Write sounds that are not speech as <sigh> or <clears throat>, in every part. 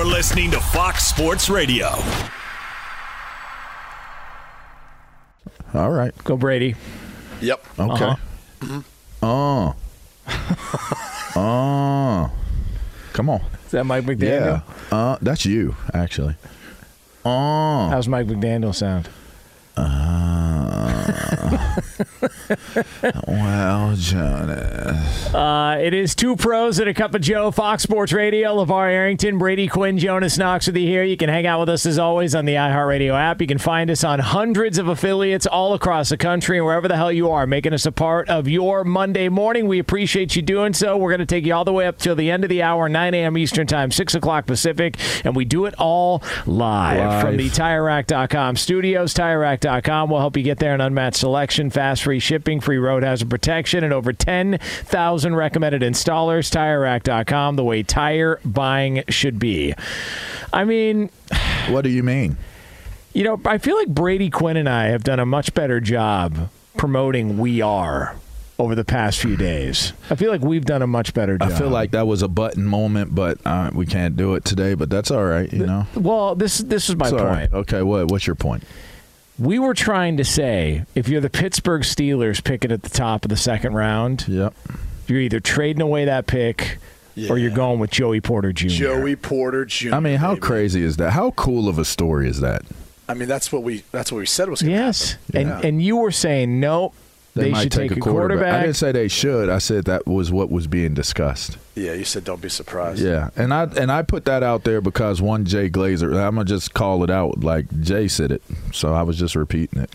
You're listening to Fox Sports Radio. All right. Go Brady. Yep. Okay. Oh. oh. <laughs> Come on. Is that Mike McDaniel? Yeah. Uh, that's you, actually. Oh. How's Mike McDaniel sound? <laughs> Well, Jonas. Uh, it is two pros and a cup of Joe, Fox Sports Radio. LaVar Arrington, Brady Quinn, Jonas Knox with you here. You can hang out with us as always on the iHeartRadio app. You can find us on hundreds of affiliates all across the country and wherever the hell you are, making us a part of your Monday morning. We appreciate you doing so. We're going to take you all the way up till the end of the hour, 9 a.m. Eastern Time, 6 o'clock Pacific, and we do it all live, Live. from the TireRack.com studios. TireRack.com will help you get there and unmatched selection, fast free shipping, free road hazard protection, and over 10,000 recommended installers. TireRack.com, the way tire buying should be. I mean, <sighs> What do you mean? you know, I feel like Brady Quinn and I have done a much better job promoting We Are over the past few days. I feel like we've done a much better job. I feel like that was a button moment, but uh, we can't do it today. But that's all right, you know. Well, this this is my It's point. right. Okay, what? What's your point? We were trying to say if you're the Pittsburgh Steelers picking at the top of the second round, Yep. you're either trading away that pick or you're going with Joey Porter Jr. Joey Porter Jr. I mean, how baby. crazy is that? How cool of a story is that? I mean, that's what we that's what we said was going to Yes, happen. and Yeah. and you were saying no. They, might should take, a quarterback. I didn't say they should. I said that was what was being discussed. yeah, you said don't be surprised. Yeah, and I and I put that out there because one Jay Glazer. I'm gonna just call it out like Jay said it, so I was just repeating it.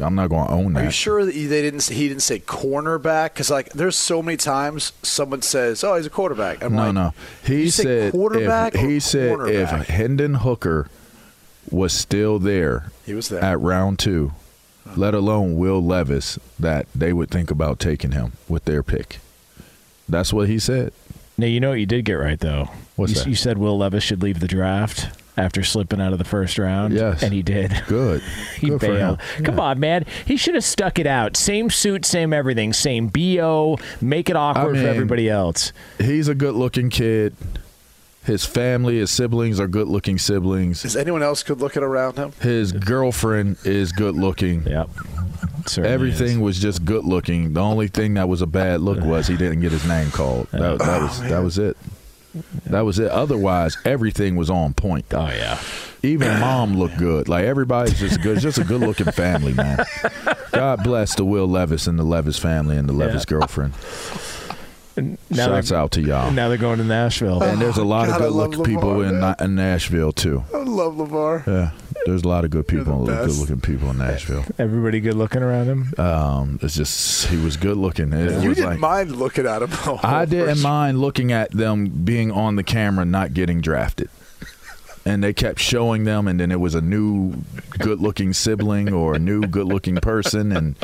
I'm not gonna own that. Are that. you sure that he- they didn't? He didn't say cornerback because like there's so many times someone says, "Oh, he's a quarterback." I'm No, like, no. He you say said quarterback if, or he said if? Hendon Hooker was still there he was there. at round two, let alone Will Levis, that they would think about taking him with their pick. That's what he said. Now you know what you did get right though. What's you, that? you said Will Levis should leave the draft after slipping out of the first round. Yes. and he did. <laughs> Good. <laughs> He Good bailed. Come on, man. He should have stuck it out. Same suit, same everything, same bo. Make it awkward I for everybody else. He's a good-looking kid. His family, his siblings are good-looking siblings. Is anyone else good looking around him? His girlfriend is good-looking. Yep. Certainly Everything is. was just good looking. The only thing that was a bad look was he didn't get his name called. That, that was oh, that was it. That was it. Otherwise, everything was on point. Oh yeah. Even mom looked good. Like everybody's just good. Just a good looking family, man. <laughs> God bless the Will Levis and the Levis family and the Levis girlfriend. Now Shouts out to y'all. now they're going to Nashville. And there's a lot God, of good love looking people in, man. in Nashville too. I love LaVar. Yeah, there's a lot of good people, good looking people in Nashville. Everybody good looking around him. Um, it's just he was good looking. It You was didn't like, mind looking at him. I didn't mind looking at them being on the camera, not getting drafted. And they kept showing them, and then it was a new good-looking sibling or a new good-looking person, and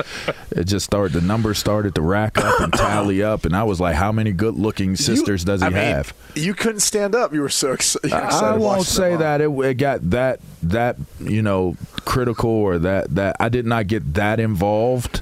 it just started. The numbers started to rack up and tally up, and I was like, "How many good-looking sisters You- does he I mean, have?" You couldn't stand up. You were so ex- excited I won't say that it, it got that that you know critical or that that I did not get that involved.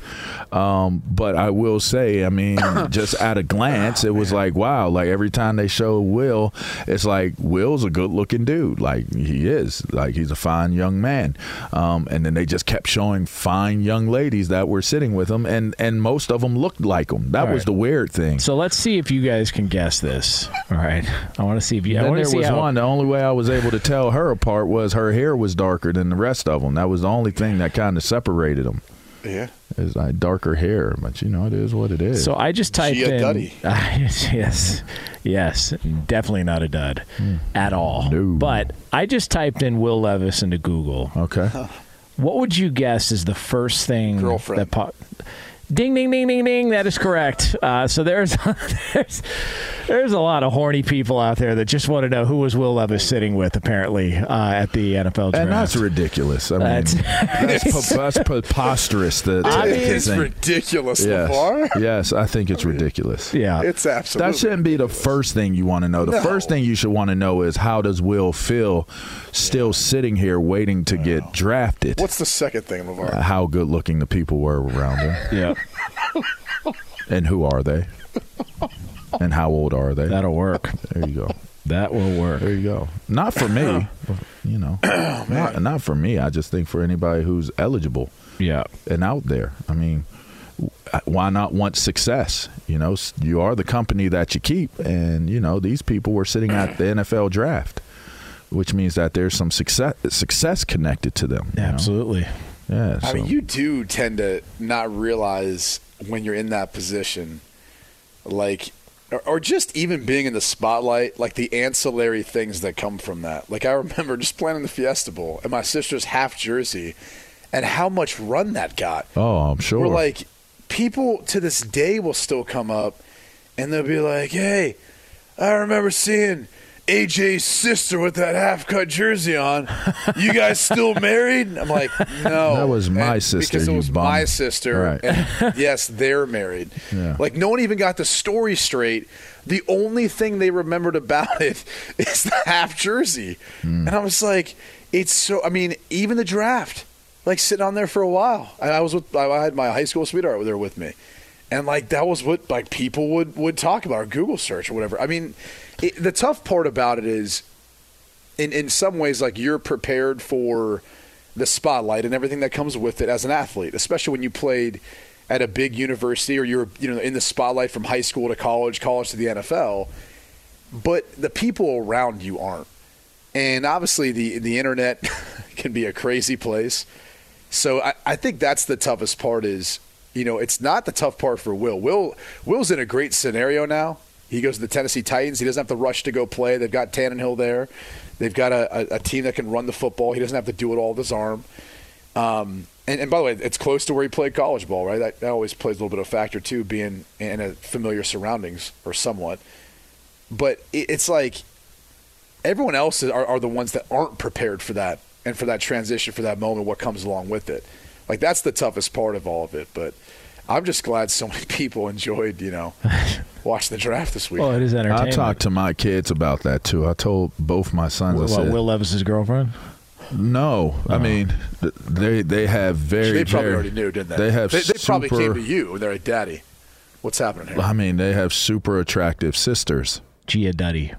Um, but I will say, I mean, <coughs> just at a glance, it was like wow. Like every time they show Will, it's like Will's a good-looking dude. Like he is. Like he's a fine young man. Um, and then they just kept showing fine young ladies that were sitting with him, and and most of them looked like him. That All was right. the weird thing. So let's see if you guys can guess this. All right. I want to see if you. I Then want there was how, one. The only way I was able to tell her apart was her hair was darker than the rest of them. That was the only thing that kind of separated them. Yeah. Is like darker hair, but you know it is what it is. So I just typed Gia in. Duddy. <laughs> yes, yes, definitely not a dud hmm. at all. No. But I just typed in Will Levis into Google. okay, What would you guess is the first thing Girlfriend. that pop? Ding ding ding ding ding. That is correct. Uh, so there's <laughs> there's there's a lot of horny people out there that just want to know who was Will Levis sitting with apparently uh, at the NFL draft. and that's ridiculous. I mean, That's- <laughs> that's, po- <laughs> that's preposterous. That I mean, It's think- ridiculous, yes, LaVar. yes, I think it's ridiculous. yeah. It's absolutely. That shouldn't be the first thing you want to know. The No. first thing you should want to know is how does Will feel still sitting here waiting to get drafted? What's the second thing, LaVar? how good looking the people were around him, yeah. And who are they, and how old are they? That'll work. There you go. That will work. There you go. Not for me, you know. <clears throat> not, not for me. I just think for anybody who's eligible Yeah. and out there. I mean, why not want success? You know, you are the company that you keep, and you know these people were sitting at the NFL draft, which means that there's some success success connected to them. you know? Absolutely. Yeah. I mean, you do tend to not realize when you're in that position, like, or, or just even being in the spotlight, like the ancillary things that come from that. Like, I remember just playing in the Fiesta Bowl and my sister's half jersey and how much run that got. oh, I'm sure. We're like, people to this day will still come up and they'll be like, hey, I remember seeing AJ's sister with that half cut jersey on. You guys still <laughs> married? I'm like, no. That was my And sister, Because it was bum. my sister. Right. And <laughs> yes, they're married. Yeah. Like, no one even got the story straight. The only thing they remembered about <laughs> it is the half jersey. Hmm. And I was like, it's so, I mean, even the draft, like sitting on there for a while. And I was with, I had my high school sweetheart there with me. And like, that was what like people would, would talk about or Google search or whatever. I mean, it, the tough part about it is in, in some ways, like you're prepared for the spotlight and everything that comes with it as an athlete, especially when you played at a big university or you're you know in the spotlight from high school to college, college to the NFL. But the people around you aren't, and obviously the the internet <laughs> can be a crazy place. So I, I think that's the toughest part. Is you know it's not the tough part for Will. Will Will's in a great scenario now. He goes to the Tennessee Titans. He doesn't have to rush to go play. They've got Tannehill there. They've got a, a, a team that can run the football. He doesn't have to do it all with his arm. Um, and, and by the way, it's close to where he played college ball, right? That, that always plays a little bit of factor too, being in a familiar surroundings or somewhat. But it, it's like everyone else are, are the ones that aren't prepared for that and for that transition, for that moment, what comes along with it. Like that's the toughest part of all of it. But I'm just glad so many <laughs> people enjoyed, you know, <laughs> watching the draft this week. Well, it is entertaining. I talked to my kids about that too. I told both my sons. I What, said, Will Levis's girlfriend? No, I mean they they have very. they probably very- already knew, didn't they? They have. They, they probably came to you and they're like, "Daddy, what's happening here?" I mean, they have super attractive sisters. Gia Duddy.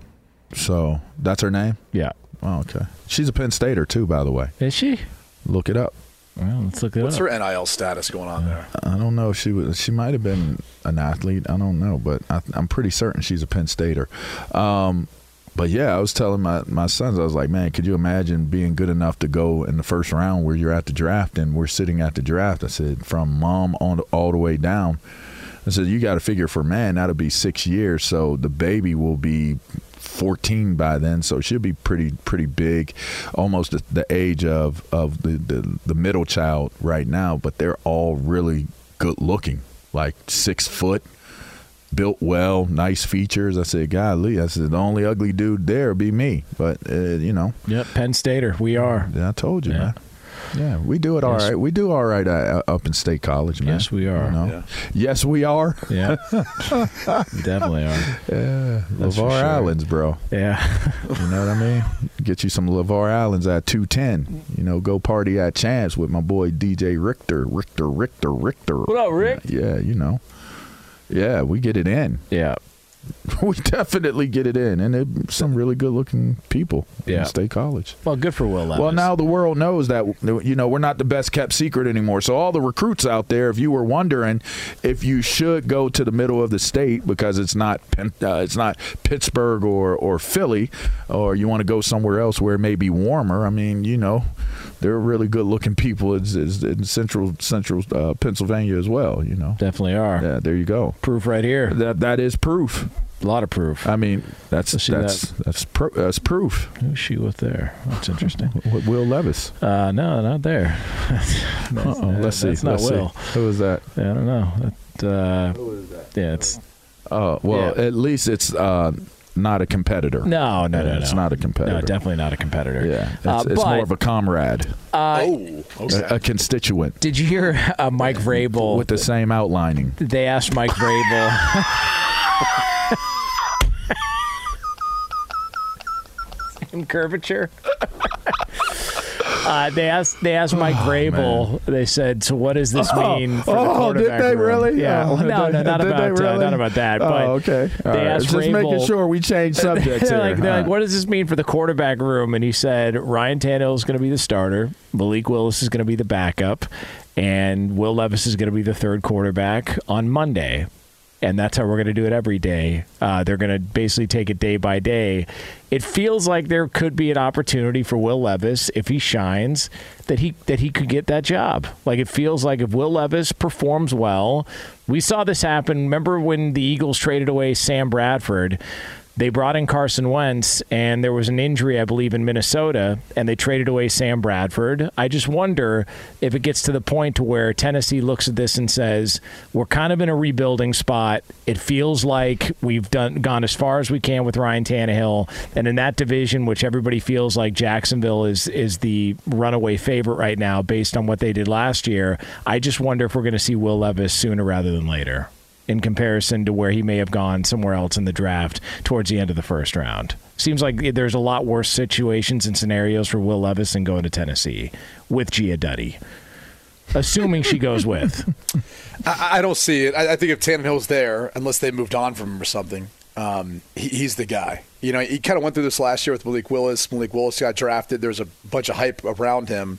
So that's her name. Yeah. Oh, okay. She's a Penn Stater too, by the way. Is she? Look it up. Well, let's look it What's up. her NIL status going on there? I don't know she was. She might have been an athlete. I don't know, but I, I'm pretty certain she's a Penn Stater. Um, but yeah, I was telling my my sons, I was like, man, could you imagine being good enough to go in the first round where you're at the draft and we're sitting at the draft? I said, from mom on all the way down. I said, you got to figure for man that'll be six years, so the baby will be 14 by then, so she'll be pretty pretty big, almost the, the age of of the, the the middle child right now. But they're all really good looking, like six foot, built well, nice features. I said, golly, I said the only ugly dude there be me. But uh, you know, Yep, Penn Stater, we are. Yeah, I told you, Yeah. man. Yeah, we do it all right. Yes. We do all right uh, up in State College, man. Yes, we are. You know? Yes, we are. Yeah, <laughs> definitely are. Yeah, That's LaVar sure. Islands, bro. Yeah, <laughs> You know what I mean? Get you some LaVar Islands at 210. You know, go party at Champs with my boy DJ Richter. Richter, Richter, Richter. What up, Rick? Yeah, you know. Yeah, we get it in. yeah. <laughs> we definitely get it in. And it, some really good looking people Yeah. in State College. Well, good for Will Levis. Well, now the world knows that you know we're not the best kept secret anymore. So all the recruits out there, if you were wondering if you should go to the middle of the state because it's not uh, it's not Pittsburgh or or Philly, or you want to go somewhere else where it may be warmer. I mean, you know, there are really good looking people in, in central central uh, Pennsylvania as well. You know, definitely are. yeah, there you go. Proof right here. That that is proof. A lot of proof. I mean, that's Let's see that's that's pro- that's proof. Who's she with there? That's interesting. <laughs> With Will Levis. Uh, no, not there. <laughs> Uh-oh, let's see. That's not let's Will. see. Who is that? Yeah, I don't know. That, uh, Who is that? Yeah, it's Oh well, Yeah. at least it's uh, not a competitor. no, no, no, Yeah, no. it's not a competitor. No, definitely not a competitor. Yeah, it's, Uh, it's but, more of a comrade, uh, a, a constituent Did you hear uh, Mike Vrabel? with the same outlining. they asked Mike Vrabel. <laughs> <laughs> Same curvature. <laughs> Uh, they asked. They asked Mike Vrabel. They said, "So what does this mean for the oh, did quarterback they room?" really? Yeah. Oh, Well, no, did no, they- not did they about uh, not about that. Oh, but okay. All they right. asked Just making sure we change <laughs> subjects they're like, they're like, what does this mean for the quarterback room? And he said Ryan Tannehill is going to be the starter, Malik Willis is going to be the backup, and Will Levis is going to be the third quarterback on Monday. And that's how we're going to do it every day. Uh, they're going to basically take it day by day. It feels like there could be an opportunity for Will Levis if he shines that he that he could get that job. Like it feels like if Will Levis performs well, we saw this happen. Remember when the Eagles traded away Sam Bradford? They brought in Carson Wentz, and there was an injury, I believe, in Minnesota, and they traded away Sam Bradford. I just wonder if it gets to the point where Tennessee looks at this and says, "We're kind of in a rebuilding spot. It feels like we've done gone as far as we can with Ryan Tannehill, and in that division, which everybody feels like Jacksonville is is the runaway favorite right now, based on what they did last year. I just wonder if we're going to see Will Levis sooner rather than later." In comparison to where he may have gone somewhere else in the draft towards the end of the first round. Seems like there's a lot worse situations and scenarios for Will Levis than going to Tennessee with Gia Duddy. Assuming she goes with. <laughs> I, I don't see it. I, I think if Tannehill's there, unless they moved on from him or something, um, he, he's the guy. You know, he kind of went through this last year with Malik Willis. Malik Willis got drafted. There's a bunch of hype around him.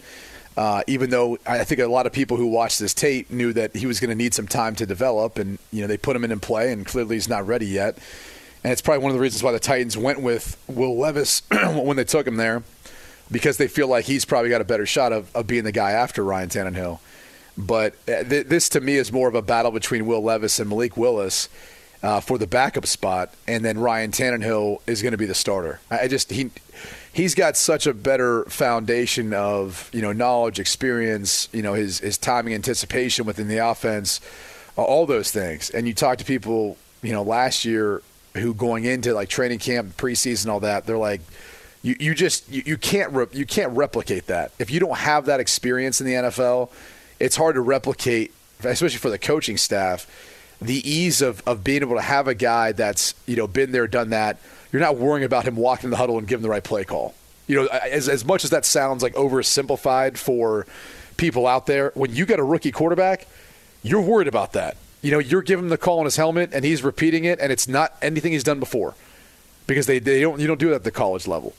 Uh, even though I think a lot of people who watched this tape knew that he was going to need some time to develop, and you know they put him in and play, and clearly he's not ready yet. And it's probably one of the reasons why the Titans went with Will Levis <clears throat> when they took him there, because they feel like he's probably got a better shot of, of being the guy after Ryan Tannehill. But uh, th- this to me is more of a battle between Will Levis and Malik Willis uh, for the backup spot, and then Ryan Tannehill is going to be the starter. I just he he's got such a better foundation of you know knowledge, experience, you know his his timing, anticipation within the offense, all those things. And you talk to people you know last year who going into like training camp, preseason, all that, they're like. You, you just you, you can't re- you can't replicate that if you don't have that experience in the NFL it's hard to replicate, especially for the coaching staff, the ease of, of being able to have a guy that's you know been there, done that. You're not worrying about him walking in the huddle and giving the right play call. You know, as as much as that sounds like oversimplified for people out there, when you get a rookie quarterback, you're worried about that. You know, you're giving the call on his helmet and he's repeating it, and it's not anything he's done before because they, they don't you don't do that at the college level.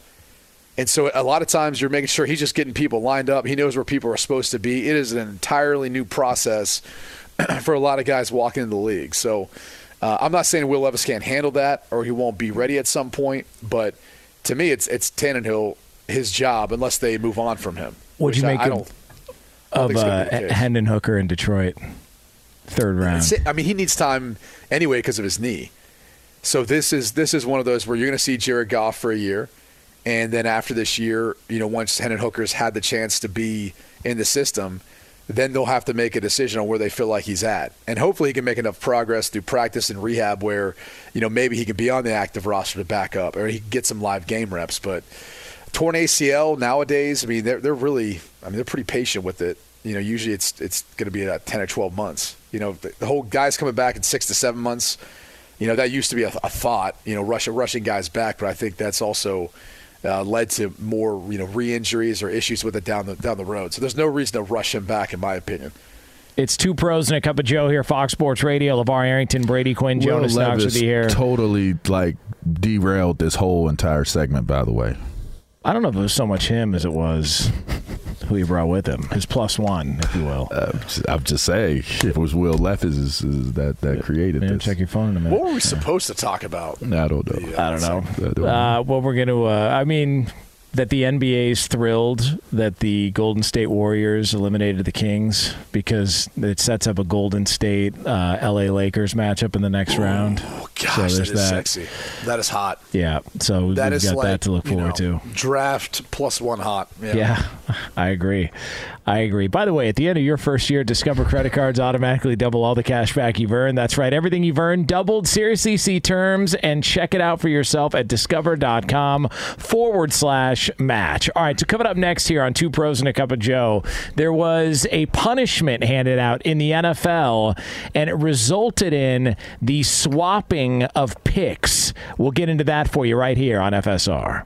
And so a lot of times you're making sure he's just getting people lined up. He knows where people are supposed to be. It is an entirely new process <clears throat> for a lot of guys walking into the league. So uh, I'm not saying Will Levis can't handle that or he won't be ready at some point, but to me, it's it's Tannehill his job unless they move on from him. What'd you make I of- I don't of think it's gonna uh, be the case. Hendon Hooker in Detroit, third round. I mean, he needs time anyway because of his knee. So this is this is one of those where you're going to see Jared Goff for a year, and then after this year, you know, once Hendon Hooker's had the chance to be in the system, then they'll have to make a decision on where they feel like he's at. And hopefully he can make enough progress through practice and rehab where, you know, maybe he can be on the active roster to back up or he can get some live game reps. But torn ACL nowadays, I mean, they're, they're really, I mean, they're pretty patient with it. You know, usually it's it's going to be about 10 or 12 months. You know, the, the whole guy's coming back in six to seven months. You know, that used to be a, a thought, you know, rushing, rushing guys back, but I think that's also – uh, led to more you know re-injuries or issues with it down the down the road. So there's no reason to rush him back, in my opinion. It's two pros and a cup of Joe here, Fox Sports Radio. LaVar Arrington, Brady Quinn, Will Jonas Knox with Levis you here. Totally like derailed this whole entire segment. By the way, I don't know if it was so much him as it was who he brought with him, his plus one, if you will. uh, I'm just saying, it was Will Levis is, is that that created Man, this. check your phone in a minute. What were we supposed to talk about? I don't know. I don't know. I don't know. Uh, well, we're going to, uh, I mean, that the NBA is thrilled that the Golden State Warriors eliminated the Kings because it sets up a Golden State uh, LA Lakers matchup in the next round. Oh So gosh, that there's that. sexy. That is hot. Yeah, so That we've is got like that to look you forward know, to. Draft plus one hot. Yeah. Yeah, <laughs> I agree. I agree. By the way, at the end of your first year, Discover credit cards automatically double all the cash back you've earned. That's right. Everything you've earned doubled. Seriously, see terms and check it out for yourself at discover.com forward slash match. All right, so coming up next here on Two Pros and a Cup of Joe, there was a punishment handed out in the NFL, and it resulted in the swapping of picks. We'll get into that for you right here on FSR.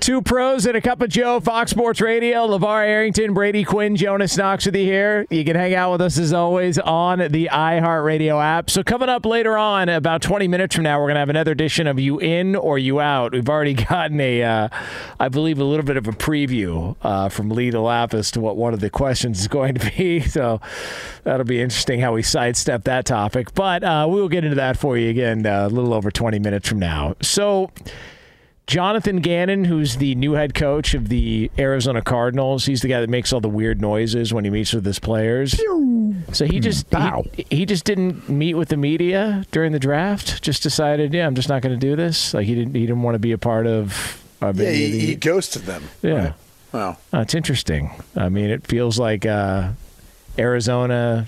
Two pros and a cup of Joe, Fox Sports Radio. LaVar Arrington, Brady Quinn, Jonas Knox with you here. You can hang out with us as always on the iHeartRadio app. So, coming up later on, about 20 minutes from now, we're going to have another edition of You In or You Out. We've already <laughs> gotten a, uh, I believe, a little bit of a preview uh, from Lee DeLapp as to what one of the questions is <laughs> going to be. So, that'll be interesting how we sidestep that topic. But uh, we will get into that for you again uh, a little over 20 minutes from now. So, Jonathan Gannon, who's the new head coach of the Arizona Cardinals, he's the guy that makes all the weird noises when he meets with his players. So he just he, he just didn't meet with the media during the draft. Just decided, yeah, I'm just not going to do this. Like he didn't he didn't want to be a part of. Uh, Yeah, any of he, the- he ghosted them. yeah. Wow. Oh, it's interesting. I mean, it feels like uh, Arizona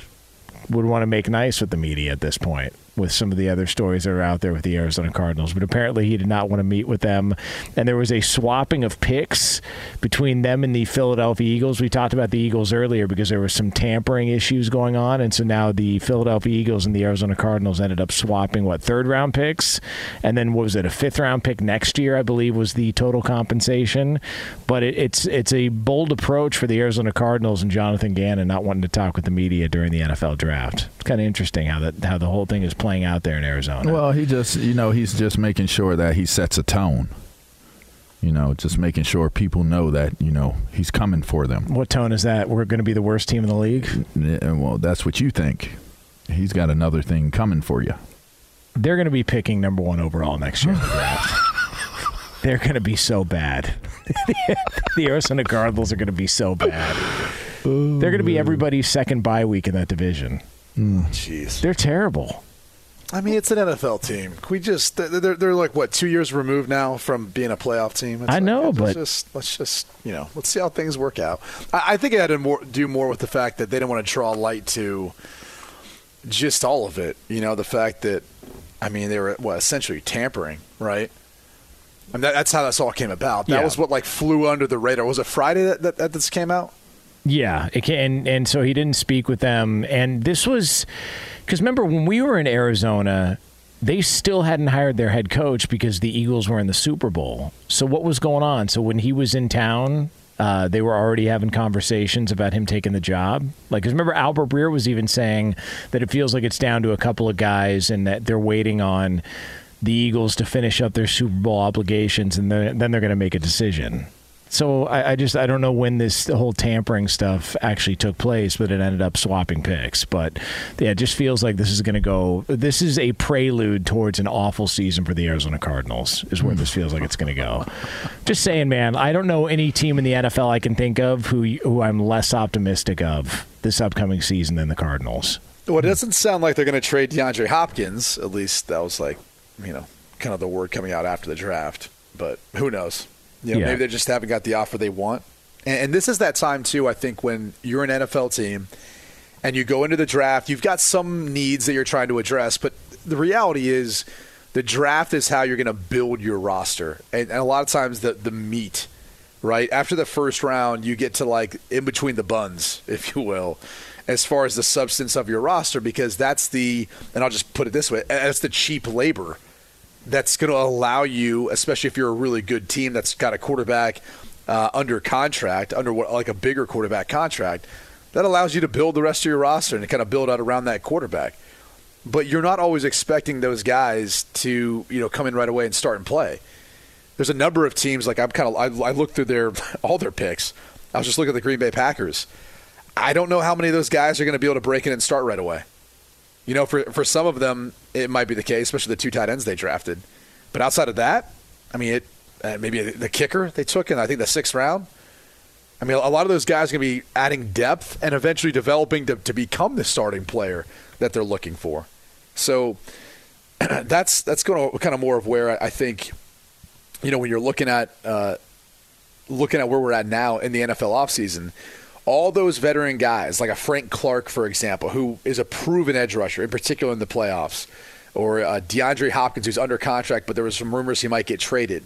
would want to make nice with the media at this point with some of the other stories that are out there with the Arizona Cardinals. But apparently, he did not want to meet with them. And there was a swapping of picks between them and the Philadelphia Eagles. We talked about the Eagles earlier because there were some tampering issues going on. And so now the Philadelphia Eagles and the Arizona Cardinals ended up swapping, what, third round picks? And then, what was it, a fifth round pick next year, I believe, was the total compensation. But it, it's, it's a bold approach for the Arizona Cardinals and Jonathan Gannon not wanting to talk with the media during the NFL draft. It's kind of interesting how that how the whole thing is playing out there in Arizona. Well, he just, you know, he's just making sure that he sets a tone. You know, just making sure people know that, you know, he's coming for them. what tone is that? We're going to be the worst team in the league. Yeah, well, that's what you think. He's got another thing coming for you. They're going to be picking number one overall next year in the draft. They're going to be so bad. <laughs> the Arizona Cardinals are going to be so bad. They're going to be everybody's second bye week in that division. Mm. Jeez. They're terrible. I mean, it's an NFL team. Can we just they're, they're like what two years removed now from being a playoff team. It's I like, know, let's but- just let's just you know let's see how things work out. I, I think it had to more, do more with the fact that they didn't want to draw light to just all of it. You know, the fact that I mean they were what essentially tampering, right? And that, that's how this all came about. That Yeah. was what like flew under the radar. Was it Friday that, that, that this came out? Yeah, can, and and so he didn't speak with them. And this was because remember when we were in Arizona, they still hadn't hired their head coach because the Eagles were in the Super Bowl. So what was going on? So when he was in town. Uh, they were already having conversations about him taking the job. Like, 'cause remember, Albert Breer was even saying that it feels like it's down to a couple of guys and that they're waiting on the Eagles to finish up their Super Bowl obligations, and then then they're going to make a decision. So I, I just I don't know when this whole tampering stuff actually took place, but it ended up swapping picks. But yeah, it just feels like this is going to go. This is a prelude towards an awful season for the Arizona Cardinals. Is where this feels like it's going to go. Just saying, man. I don't know any team in the NFL I can think of who who I'm less optimistic of this upcoming season than the Cardinals. Well, it doesn't sound like they're going to trade DeAndre Hopkins. At least that was like, you know, kind of the word coming out after the draft. But who knows? You know, Yeah. maybe they just haven't got the offer they want. And, and this is that time too. I think when you're an NFL team and you go into the draft, you've got some needs that you're trying to address. But the reality is, the draft is how you're going to build your roster, and, and a lot of times the the meat right? After the first round, you get to like in between the buns, <laughs> if you will, as far as the substance of your roster, because that's the, and I'll just put it this way, that's the cheap labor that's going to allow you, especially if you're a really good team that's got a quarterback uh, under contract, under what, like a bigger quarterback contract, that allows you to build the rest of your roster and kind of build out around that quarterback. But you're not always expecting those guys to, you know, come in right away and start and play there's a number of teams like I'm kind of I, I looked through their <laughs> all their picks. I was just looking at the Green Bay Packers. I don't know how many of those guys are going to be able to break in and start right away. You know, for for some of them it might be the case, especially the two tight ends they drafted. But outside of that, I mean, it uh, maybe the kicker they took in I think the sixth round. I mean, a lot of those guys are going to be adding depth and eventually developing to, to become the starting player that they're looking for. So <clears throat> that's that's going to kind of more of where I think you know, when you're looking at uh, looking at where we're at now in the NFL offseason, all those veteran guys, like a Frank Clark, for example, who is a proven edge rusher, in particular in the playoffs, or uh, DeAndre Hopkins, who's under contract, but there was some rumors he might get traded.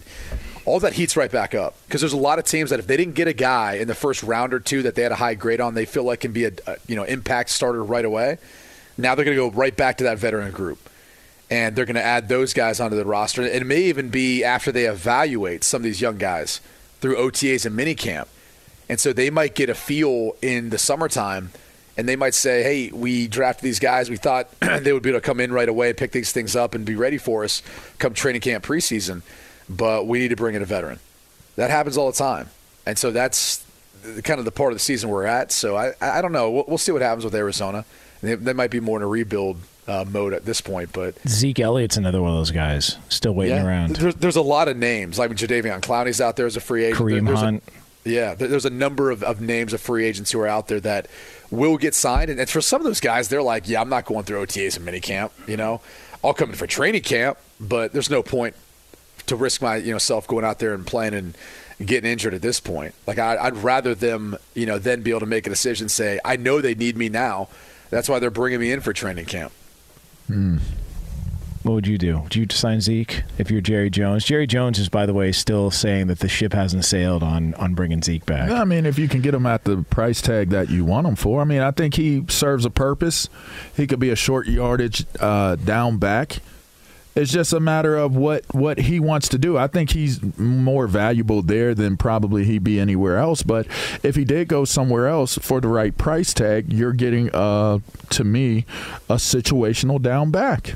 All that heats right back up because there's a lot of teams that if they didn't get a guy in the first round or two that they had a high grade on, they feel like can be a, a you know impact starter right away. Now they're going to go right back to that veteran group and they're going to add those guys onto the roster. It may even be after they evaluate some of these young guys through OTAs and minicamp. And so they might get a feel in the summertime and they might say, hey, we drafted these guys. We thought <clears throat> they would be able to come in right away, pick these things up, and be ready for us come training camp preseason. But we need to bring in a veteran. That happens all the time. And so that's kind of the part of the season we're at. So I, I don't know. We'll, we'll see what happens with Arizona. They, they might be more in a rebuild uh, mode at this point. But Zeke Elliott's another one of those guys still waiting around. There's, there's a lot of names. Like Jadeveon Clowney's out there as a free agent. Kareem There's a- Hunt. Yeah, there's a number of, of names of free agents who are out there that will get signed. And, and for some of those guys, they're like, yeah, I'm not going through OTAs and minicamp. You know, I'll come in for training camp, but there's no point to risk my you know self going out there and playing and getting injured at this point. Like I, I'd rather them you know then be able to make a decision. Say I know they need me now. That's why they're bringing me in for training camp. Hmm. What would you do? Would you sign Zeke if you're Jerry Jones? Jerry Jones is, by the way, still saying that the ship hasn't sailed on on bringing Zeke back. I mean, if you can get him at the price tag that you want him for, I mean, I think he serves a purpose. He could be a short yardage uh, down back. It's just a matter of what what he wants to do. I think he's more valuable there than probably he'd be anywhere else. But if he did go somewhere else for the right price tag, you're getting, uh, to me, a situational down back.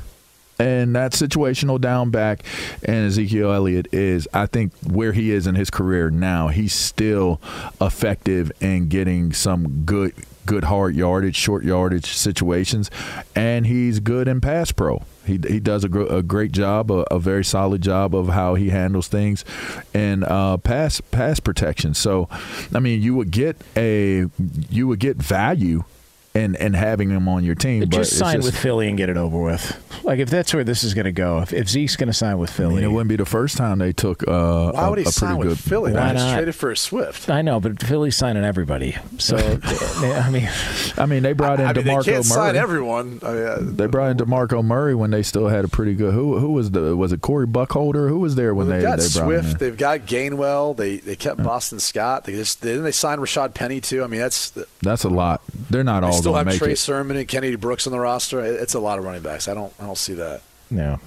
And that situational down back and Ezekiel Elliott is, I think, where he is in his career now. He's still effective in getting some good, good hard yardage, short yardage situations, and he's good in pass pro. He, he does a, gr- a great job, a, a very solid job of how he handles things, and uh, pass pass protection. So, I mean, you would get a you would get value in, in having him on your team. but just sign just- with Philly and get it over with. Like if that's where this is going to go, if, if Zeke's going to sign with I Philly, mean, it wouldn't be the first time they took uh, Why a, would he a pretty sign good. with Philly? Why man? He's not? traded for a Swift. I know, but Philly's signing everybody. So <laughs> I mean, I mean, they brought in I mean, they Demarco can't sign Murray. everyone. I mean, uh, they brought in Demarco Murray when they still had a pretty good. Who who was the was it Corey Buckholder? Who was there when they've they got they brought him Swift. in? They've got Gainwell. They they kept Boston Scott. They just didn't they sign Rashaad Penny too. I mean, that's That's a lot. They're not all still going have make Trey it. Sermon and Kennedy Brooks on the roster. It's a lot of running backs. I don't I don't see that. no.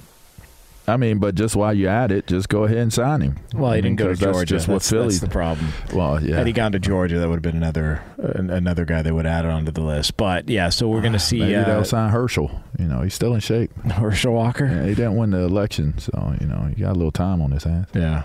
I mean, but just while you're at it, just go ahead and sign him. Well, he didn't go to 'cause that's Georgia. Just what that's, Philly. that's the problem. well, yeah. Had he gone to Georgia, that would have been another an another guy they would add onto the list. But yeah, so we're going to see Maybe uh, they'll sign Herschel. You know, he's still in shape. <laughs> Herschel Walker. Yeah, he didn't win the election, so you know he got a little time on his hands. Yeah.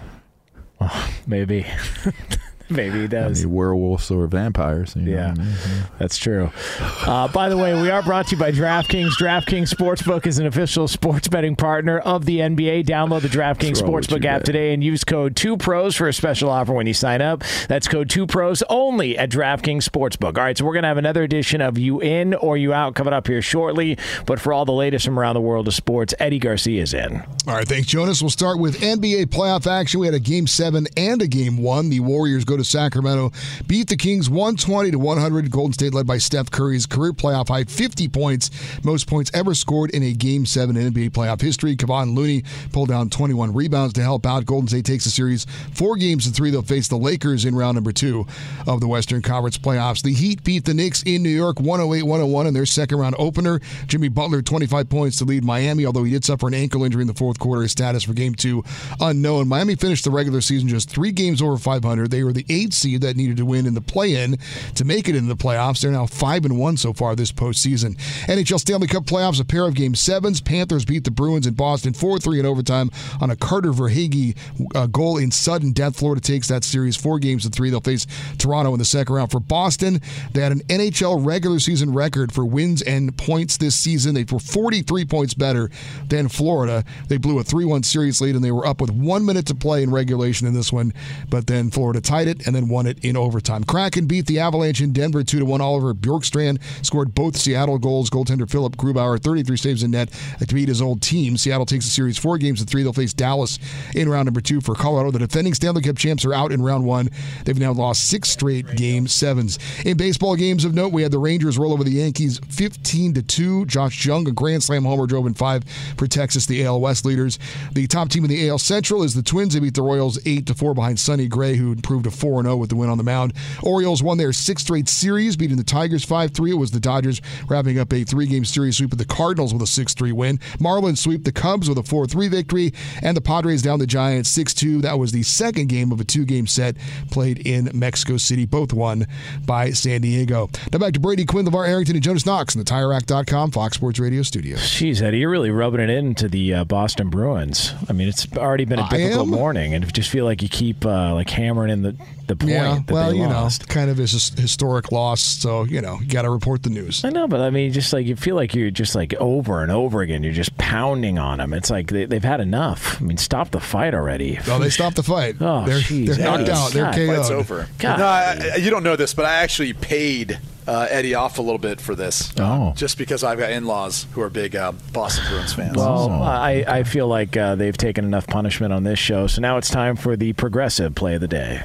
Well, <laughs> maybe. <laughs> <laughs> maybe he I does. mean, werewolves or vampires. You know Yeah. what I mean? <laughs> That's true. Uh, by the way, we are brought to you by DraftKings. DraftKings Sportsbook is an official sports betting partner of the NBA. Download the DraftKings What's Sportsbook app man? today and use code 2pros for a special offer when you sign up. That's code 2pros only at DraftKings Sportsbook. All right, so we're going to have another edition of You In or You Out coming up here shortly. But for all the latest from around the world of sports, Eddie Garcia is in. All right, thanks, Jonas. We'll start with NBA playoff action. We had a game seven and a game one. The Warriors go to Sacramento, beat the Kings 120 to 100. Golden State led by Steph Curry's career playoff high 50 points, most points ever scored in a game seven in NBA playoff history. Kevon Looney pulled down 21 rebounds to help out. Golden State takes the series four games to three. They'll face the Lakers in round number two of the Western Conference playoffs. The Heat beat the Knicks in New York 108 101 in their second round opener. Jimmy Butler 25 points to lead Miami, although he did suffer an ankle injury in the fourth quarter. His status for game two unknown. Miami finished the regular season just three games over 500. They were the eighth seed that needed to win in the play-in to make it into the playoffs. They're now five and one so far this postseason. NHL Stanley Cup playoffs, a pair of game sevens. Panthers beat the Bruins in Boston 4-3 in overtime on a Carter Verhaeghe uh, goal in sudden death. Florida takes that series four games to three. They'll face Toronto in the second round. For Boston, they had an NHL regular season record for wins and points this season. They were 43 points better than Florida. They blew a 3-1 series lead and they were up with one minute to play in regulation in this one, but then Florida tied it. It and then won it in overtime. Kraken beat the Avalanche in Denver 2 to 1. Oliver Bjorkstrand scored both Seattle goals. Goaltender Philipp Grubauer, 33 saves in net uh, to beat his old team. Seattle takes the series four games to three. They'll face Dallas in round number two for Colorado. The defending Stanley Cup champs are out in round one. They've now lost six straight game sevens. In baseball games of note, we had the Rangers roll over the Yankees 15 to 2. Josh Jung, a grand slam homer, drove in five for Texas, the AL West leaders. The top team in the AL Central is the Twins. They beat the Royals 8 to 4 behind Sonny Gray, who improved to 4 0 with the win on the mound. Orioles won their sixth straight series, beating the Tigers 5 3. It was the Dodgers wrapping up a three game series sweep of the Cardinals with a 6 3 win. Marlins sweep the Cubs with a 4 3 victory, and the Padres down the Giants 6 2. That was the second game of a two game set played in Mexico City, both won by San Diego. Now back to Brady Quinn, LaVar Arrington, and Jonas Knox in the TireRack.com Fox Sports Radio studio. Jeez, Eddie, you're really rubbing it into the uh, Boston Bruins. I mean, it's already been a difficult morning, and I just feel like you keep uh, like hammering in the the point Yeah, that well, they you lost. know, kind of is a historic loss, so, you know, you got to report the news. I know, but I mean, just like you feel like you're just like over and over again. You're just pounding on them. It's like they, they've had enough. I mean, stop the fight already. No, they stopped the fight. Oh, they're jeez, they're knocked Eddie. out. They're KO'd. Fight's over. God. No, I, I- you don't know this, but I actually paid uh, Eddie off a little bit for this. uh, Oh. just because I've got in-laws who are big uh, Boston Bruins fans. Well, I, I feel like uh, they've taken enough punishment on this show, so now it's time for the progressive play of the day.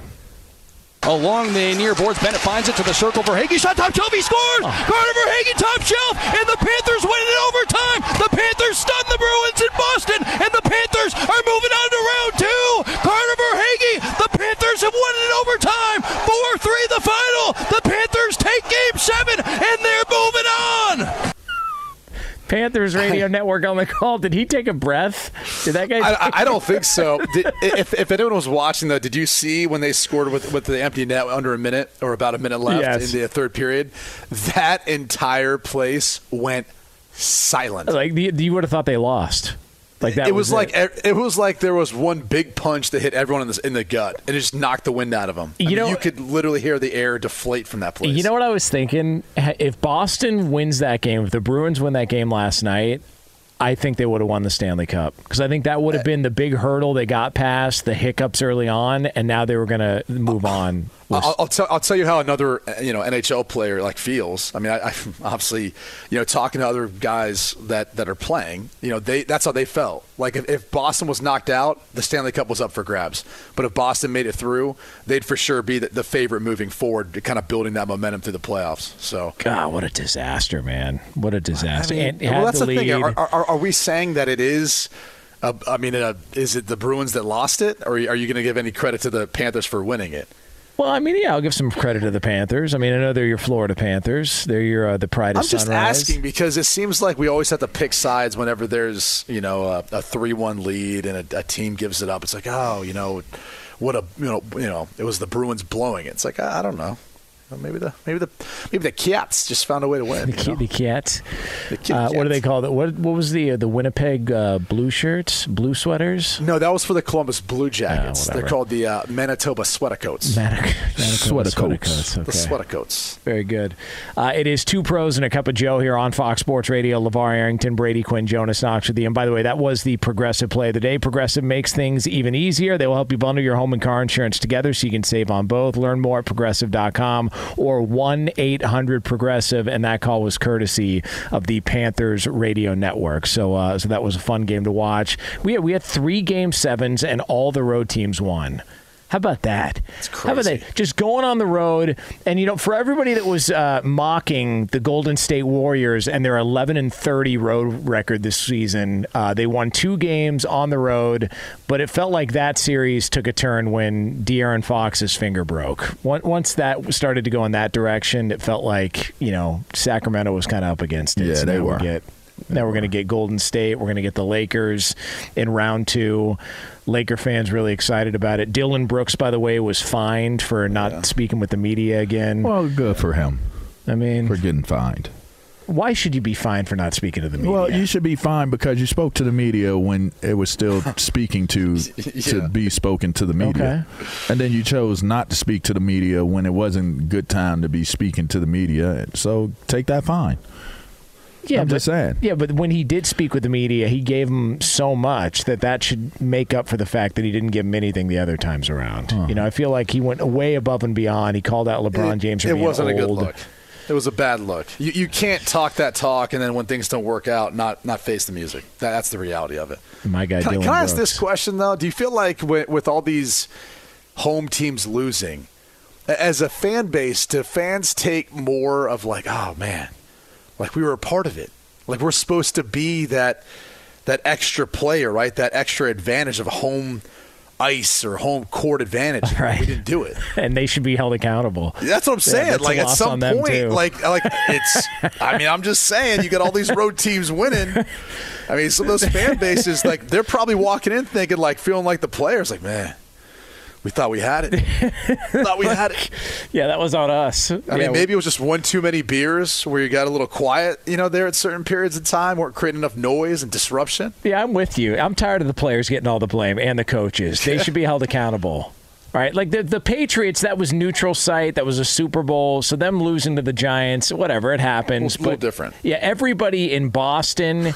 Along the near boards, Bennett finds it to the circle for Hagee. Shot top shelf, he scores! Oh. Carter Verhaeghe top shelf, and the Panthers win it in overtime. The Panthers stun the Bruins in Boston, and the Panthers are moving on to round two. Carter Verhaeghe, the Panthers have won it in overtime. 4 3 the final. The Panthers take game seven, and they're. Panthers Radio Network on the call. Did he take a breath? Did that guy? I, I- I don't think so. <laughs> Did, if, if anyone was watching, though, did you see when they scored with, with the empty net under a minute or about a minute left Yes. in the third period? That entire place went silent. like the, you would have thought they lost. Like that. it was, like it. it. was like there was one big punch that hit everyone in the, in the gut, and it just knocked the wind out of them. I You mean, know- you could literally hear the air deflate from that place. You know what I was thinking? If Boston wins that game, if the Bruins win that game last night, I think they would have won the Stanley Cup because I think that would have been the big hurdle they got past, the hiccups early on, and now they were going to move on. I'll, I'll tell I'll tell you how another uh, you know NHL player like feels. I mean, I, I <laughs> obviously you know talking to other guys that, that are playing, you know they that's how they felt. Like if, if Boston was knocked out, the Stanley Cup was up for grabs. But if Boston made it through, they'd for sure be the, the favorite moving forward, to kind of building that momentum through the playoffs. So. God, what a disaster, man! What a disaster! I mean, well, that's the, thing. Are, are, are we saying that it is? Uh, I mean, uh, is it the Bruins that lost it, or are you going to give any credit to the Panthers for winning it? Well, I mean, yeah, I'll give some credit to the Panthers. I mean, I know they're your Florida Panthers. They're your uh, the pride of I'm just Sunrise. asking because it seems like we always have to pick sides whenever there's you know a, a three-one lead and a, a team gives it up. It's like oh you know what a you know you know it was the Bruins blowing it. It's like I, I don't know. Well, Maybe the maybe the maybe the Cats just found a way to win. <laughs> The, you know? the Cats. The Kitty Uh, what do they call it? What what was the uh, the Winnipeg uh, blue shirts, blue sweaters? No, that was for the Columbus Blue Jackets. They're called the uh, Manitoba Sweatacoats. Manic, Sweater sweater coats. Okay. The Sweatacoats. Very good. Uh, it is two pros and a cup of Joe here on Fox Sports Radio. LaVar Arrington, Brady Quinn, Jonas Knox with you. And by the way, that was the Progressive play of the day. Progressive makes things even easier. They will help you bundle your home and car insurance together so you can save on both. Learn more at progressive.com or 1 800 Progressive. And that call was courtesy of the Panthers radio network. So, uh, so that was a fun game to watch. We had, we had three game sevens and all the road teams won. How about that? How about that? Just going on the road, and you know, for everybody that was uh, mocking the Golden State Warriors and their 11 and 30 road record this season, uh, they won two games on the road, but it felt like that series took a turn when De'Aaron Fox's finger broke. Once- Once that started to go in that direction, it felt like you know Sacramento was kind of up against it. Yeah, So they now we were. Get, now we're going to get Golden State. We're going to get the Lakers in round two. Laker fans really excited about it. Dillon Brooks, by the way, was fined for not speaking with the media again. Well, good for him I mean, for getting fined. why should you be fined for not speaking to the media? Well, you should be fined because you spoke to the media when it was still <laughs> speaking to to be spoken to the media, and then you chose not to speak to the media when it wasn't good time to be speaking to the media. So take that fine. Yeah, I'm but, just saying. Yeah, but when he did speak with the media, he gave him so much that that should make up for the fact that he didn't give him anything the other times around. You know, I feel like he went way above and beyond. He called out LeBron James for it being wasn't a good look. It was a bad look. You, you can't talk that talk and then when things don't work out, not not face the music. That, that's the reality of it. My guy, Can, I- Dillon can I ask Brooks. this question though? Do you feel like with, with all these home teams losing, as a fan base, do fans take more of like, oh man, like we were a part of it, like we're supposed to be that that extra player, right? That extra advantage of home ice or home court advantage. <laughs> Right. We didn't do it. <laughs> and they should be held accountable. That's what I'm saying. a like at some point, like like it's. I mean, I'm just saying, you got all these road teams winning. I mean, some of those fan bases, like they're probably walking in thinking, like feeling like the players, like man, we thought we had it. thought we had it. <laughs> Yeah, that was on us. I mean, maybe it was just one too many beers where you got a little quiet, you know, there at certain periods of time, weren't creating enough noise and disruption. Yeah, I'm with you. I'm tired of the players getting all the blame and the coaches. They <laughs> should be held accountable. All right, like the the Patriots, that was neutral site. That was a Super Bowl. So them losing to the Giants, whatever, it happens. It's a little but different. Yeah, everybody in Boston,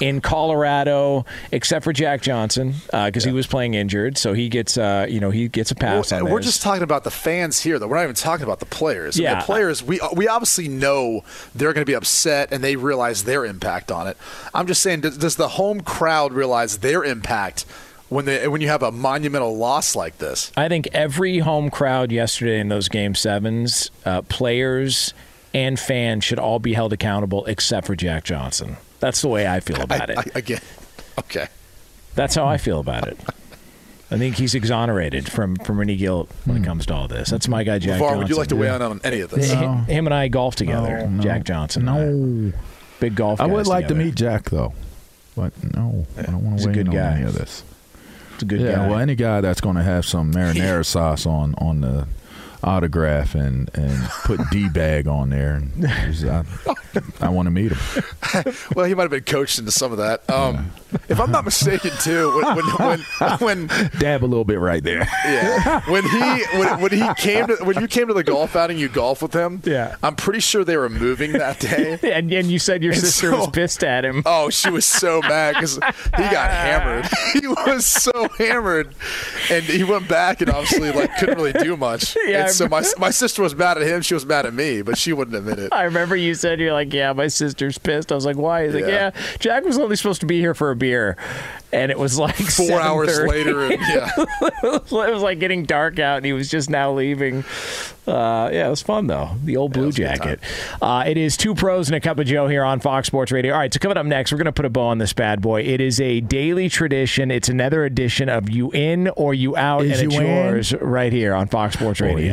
in Colorado, except for Jack Johnson, because he was playing injured, so he gets uh, you know he gets a pass Well, we're this. just talking about the fans here, though. We're not even talking about the players. Yeah. the players, we we obviously know they're going to be upset and they realize their impact on it. I'm just saying, does, does the home crowd realize their impact when they when you have a monumental loss like this? I think every home crowd yesterday in those game sevens, uh, players and fans should all be held accountable except for Jack Johnson. That's the way I feel about I, it. I, again, <laughs> okay. That's how I feel about it. I think he's exonerated from, from any guilt when it comes to all this. That's my guy, Jack LaVar, Johnson. would you like to weigh in on any of this? Him, him and I golf together. No, Jack Johnson. No. Big golf. I would guys like to meet Jack though, but no, I don't want to weigh good in guy. on any of this. He's a good yeah, guy. well, any guy that's going to have some marinara <laughs> sauce on on the autograph and and put D bag on there, is- I, I want to meet him. <laughs> well, he might have been coached into some of that. Um, if I'm not mistaken, too, when when when, when Dab a little bit right there. Yeah. When he when, when he came to when you came to the golf outing, you golf with him. Yeah. I'm pretty sure they were moving that <laughs> day. and, and you said your And sister so- was pissed at him. Oh, she was so mad because he got hammered. <laughs> he was so hammered, and he went back and obviously like couldn't really do much. Yeah, and I so my my sister was mad at him. She was mad at me, but she wouldn't admit it. I remember you said you're like, yeah, my sister's pissed. I was like, why? He's like, Yeah. yeah, Jack was only supposed to be here for a beer, and it was like <laughs> Four hours later, and, <laughs> yeah. it was like getting dark out, and he was just now leaving. Uh, yeah, it was fun though. The old blue good jacket. Uh, it is two pros and a cup of Joe here on Fox Sports Radio. All right, so coming up next, we're going to put a bow on this bad boy. It is a daily tradition. It's another edition of you in or you out, Is and it's in? yours right here on Fox Sports Or Radio.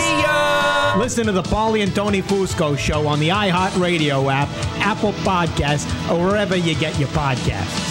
Listen to the Paulie and Tony Fusco show on the iHeartRadio app, Apple Podcasts, or wherever you get your podcasts.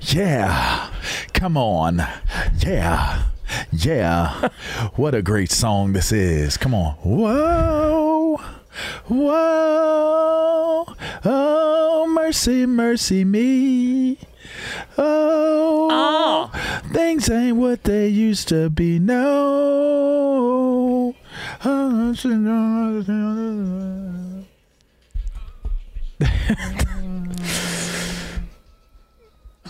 Yeah. Come on. Yeah. Yeah. what a great song this is. Come on. Whoa. Whoa. Oh, mercy, mercy me. Oh, oh. things ain't what they used to be. No. <laughs>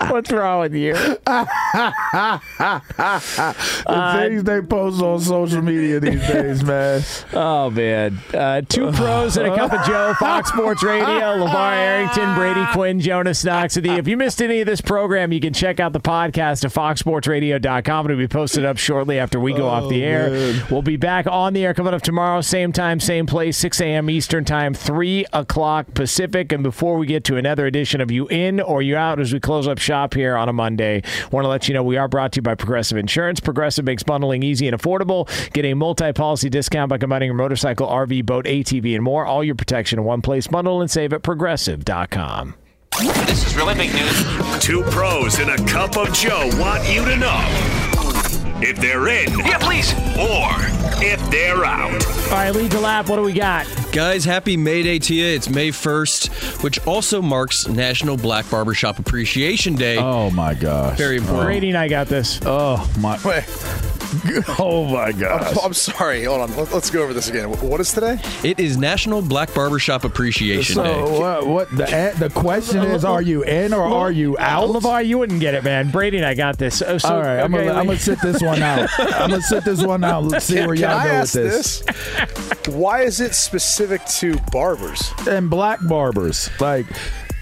<laughs> What's wrong with you? the things they post on social media these days, man. Oh man, uh, two pros and a cup of Joe. Fox Sports Radio. LaVar Arrington, Brady Quinn, Jonas Knox. If you missed any of this program, you can check out the podcast at foxsportsradio.com. It'll be posted up shortly after we go off the air. man. We'll be back on the air coming up tomorrow, same time, same place, 6 a.m. Eastern Time, 3 o'clock Pacific. And before we get to another edition of You In or You Out as we close up shop here on a Monday, want to let you know we are brought to you by Progressive Insurance. Progressive makes bundling easy and affordable. Get a multi policy discount by combining your motorcycle, RV, boat, ATV, and more. All your protection in one place. Bundle and save at progressive.com. This is really big news. Two pros and a cup of Joe want you to know if they're in. Yeah, please. Or if they're out. All right, lead the lap. What do we got? Guys, happy May Day to you. It's May 1st, which also marks National Black Barbershop Appreciation Day. Oh my gosh. Very oh. important. Brady and I got this. Oh my. Wait, <laughs> Oh my gosh. I'm, I'm sorry. Hold on. Let, us go over this again. What is today? It is National Black Barbershop Appreciation So Day. what? What the eh, the question is? Are you in or are you out? LaVar, you wouldn't get it, man. Brady and I got this. So, so, All right, I'm okay, gonna I'm gonna sit this <laughs> one out. I'm gonna sit this one out. Let's see where y'all I go with this. this? Why is it specific to barbers? And black barbers, like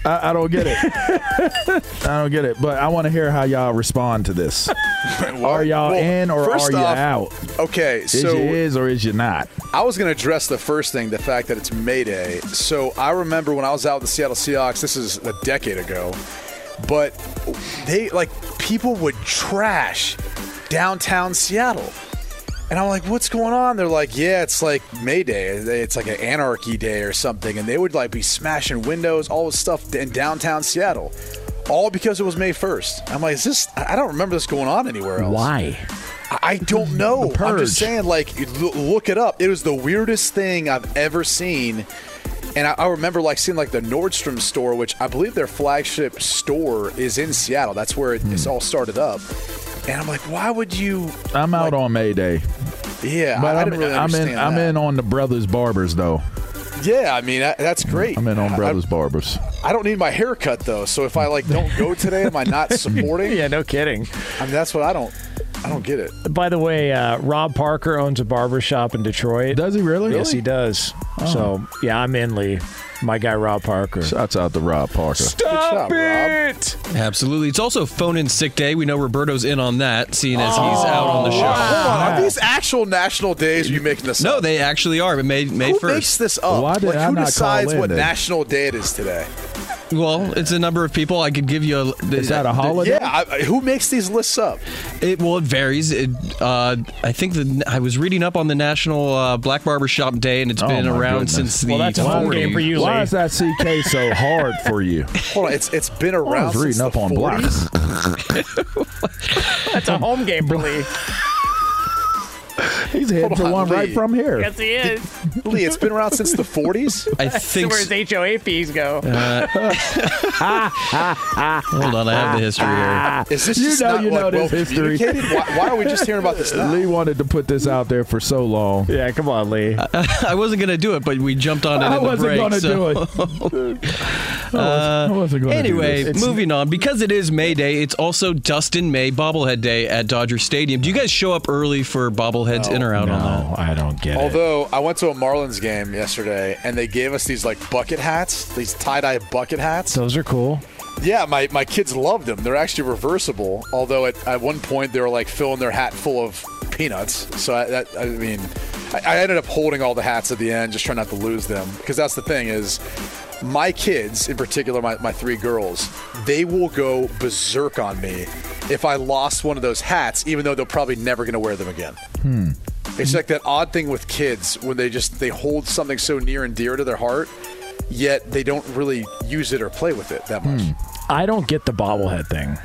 I, I don't get it. <laughs> I don't get it. But I want to hear how y'all respond to this. <laughs> are y'all Well, in or are you out? Okay, Is so you is or is you not? I was to address the first thing, the fact that it's May Day. So I remember when I was out with the Seattle Seahawks, this is a decade ago, but they, like, people would trash downtown Seattle. And I'm like, what's going on? They're like, yeah, it's like May Day. It's like an anarchy day or something. And they would, like, be smashing windows, all this stuff in downtown Seattle. All because it was May 1st. I'm like, is this, I don't remember this going on anywhere else. Why? I don't know. I'm just saying, like, look it up. It was the weirdest thing I've ever seen. And I, I remember, like, seeing, like, the Nordstrom store, which I believe their flagship store is in Seattle. That's where it, it's hmm. all started up. And I'm like, why would you? I'm out on May Day. Yeah, But I, I I'm, didn't really I'm in. understand I'm in on the brothers barbers though. Yeah, I mean, that, that's great. I'm in on I- brothers barbers. I, don't need my haircut though, so if I like don't go today, am I not <laughs> supporting? Yeah, no kidding. I mean, that's what I don't. I don't get it. By the way, uh, Rob Parker owns a barber shop in Detroit. Does he really? Yes, he does. So yeah, I'm in Lee. My guy Rob Parker. Shouts out to Rob Parker. Stop job, Rob. it! Absolutely. It's also phone in sick day. We know Roberto's in on that, seeing as he's out on the show. Hold on, are these actual national days? Are you making this up. No, up? they actually are. But May May Who first. makes this up? Why did like, I who not call decides in what then? national day it is today? Well, it's a number of people. I could give you a. Is that a holiday? Yeah, I, I- who makes these lists up? It well, it varies. It, uh, I think the I was reading up on the National uh, Black Barber Shop Day, and it's Oh, been around goodness. since the Well, that's a home 40s. game for you, Why Lee. is that CK so <laughs> hard for you? Hold on, it's it's been I around was since reading up the on 40s. blocks. <laughs> <laughs> That's a home game for Lee. <laughs> He's heading Hold for on, one right from here. Yes, he is. <laughs> Lee, it's been around since the <laughs> 40s. I think. Where his HOA fees go? Uh, hold on, I have the history here. Is this You just know not you like, know well this history. communicated? Why, why are we just hearing about this now? Lee wanted to put this out there for so long. yeah, come on, Lee. I wasn't gonna do it, but we jumped on it I in wasn't break. gonna so- do it. I wasn't gonna do Anyway, this. moving on. Because it is May Day, it's also Dustin May Bobblehead Day at Dodger Stadium. Do you guys show up early for bobbleheads in or out on that? No, I don't get it. Although I went to a Marlins game yesterday and they gave us these like bucket hats, these tie dye bucket hats. Those are cool. Yeah, my, my kids loved them. They're actually reversible. Although at, at one point they were like filling their hat full of peanuts. So I, that, I mean, I, I ended up holding all the hats at the end, just trying not to lose them. Because that's the thing is, my kids, in particular, my, my three girls, they will go berserk on me if I lost one of those hats, even though they're probably never going to wear them again. Hmm. It's like that odd thing with kids when they just they hold something so near and dear to their heart, yet they don't really use it or play with it that much. Hmm. I don't get the bobblehead thing.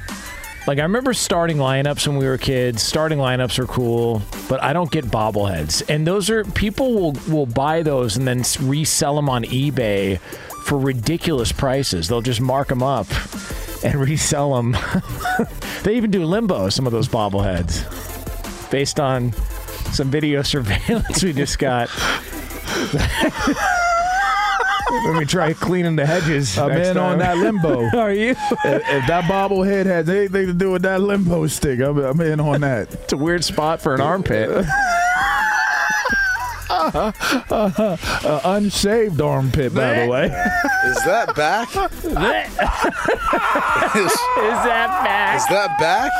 Like I remember starting lineups when we were kids. Starting lineups are cool, but I don't get bobbleheads. And those are people will will buy those and then resell them on eBay for ridiculous prices. They'll just mark them up and <laughs> resell them. <laughs> they even do limbo some of those bobbleheads based on some video <laughs> surveillance we just got. Let me try cleaning the hedges. I'm next in on that limbo. Are you? if, if that bobblehead has anything to do with that limbo stick, I'm, I'm in on that. It's a weird spot for an armpit. <laughs> Uh, unshaved armpit, by the way. <laughs> Is that back? <laughs> is, Is that back? is that back?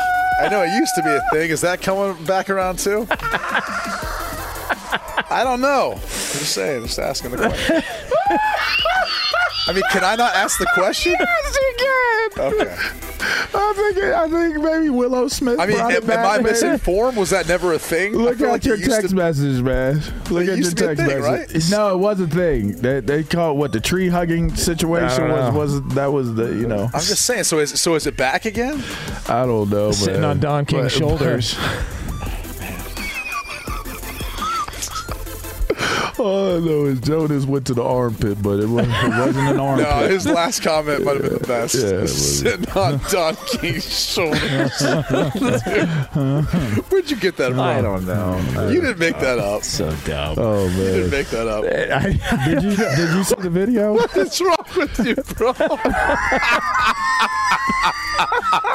I know it used to be a thing. Is that coming back around too? I don't know. I'm just saying, just asking the question. I mean, can I not ask the question? <laughs> yes, you can. Okay. <laughs> I think I think maybe Willow Smith. I mean, brought it am, am I misinformed? Was that never a thing? Look at like your text to- messages, man. Look at your used to be a text thing, message. right? No, it was a thing. They they call it what the tree hugging situation was. know. Was that was the you know? I'm just saying. So is so is it back again? I don't know. Sitting man. on Don King's But- shoulders. <laughs> All no, know is Jonas went to the armpit, but it wasn't, it wasn't an armpit. <laughs> No, his last comment might have been the best. Yeah, it. Sitting on Don King's shoulders. Where'd you get that from? I don't know. Oh, you didn't make that up. So dumb. oh man, You didn't make that up. <laughs> Did you did you see the video? What's wrong with you, bro? <laughs>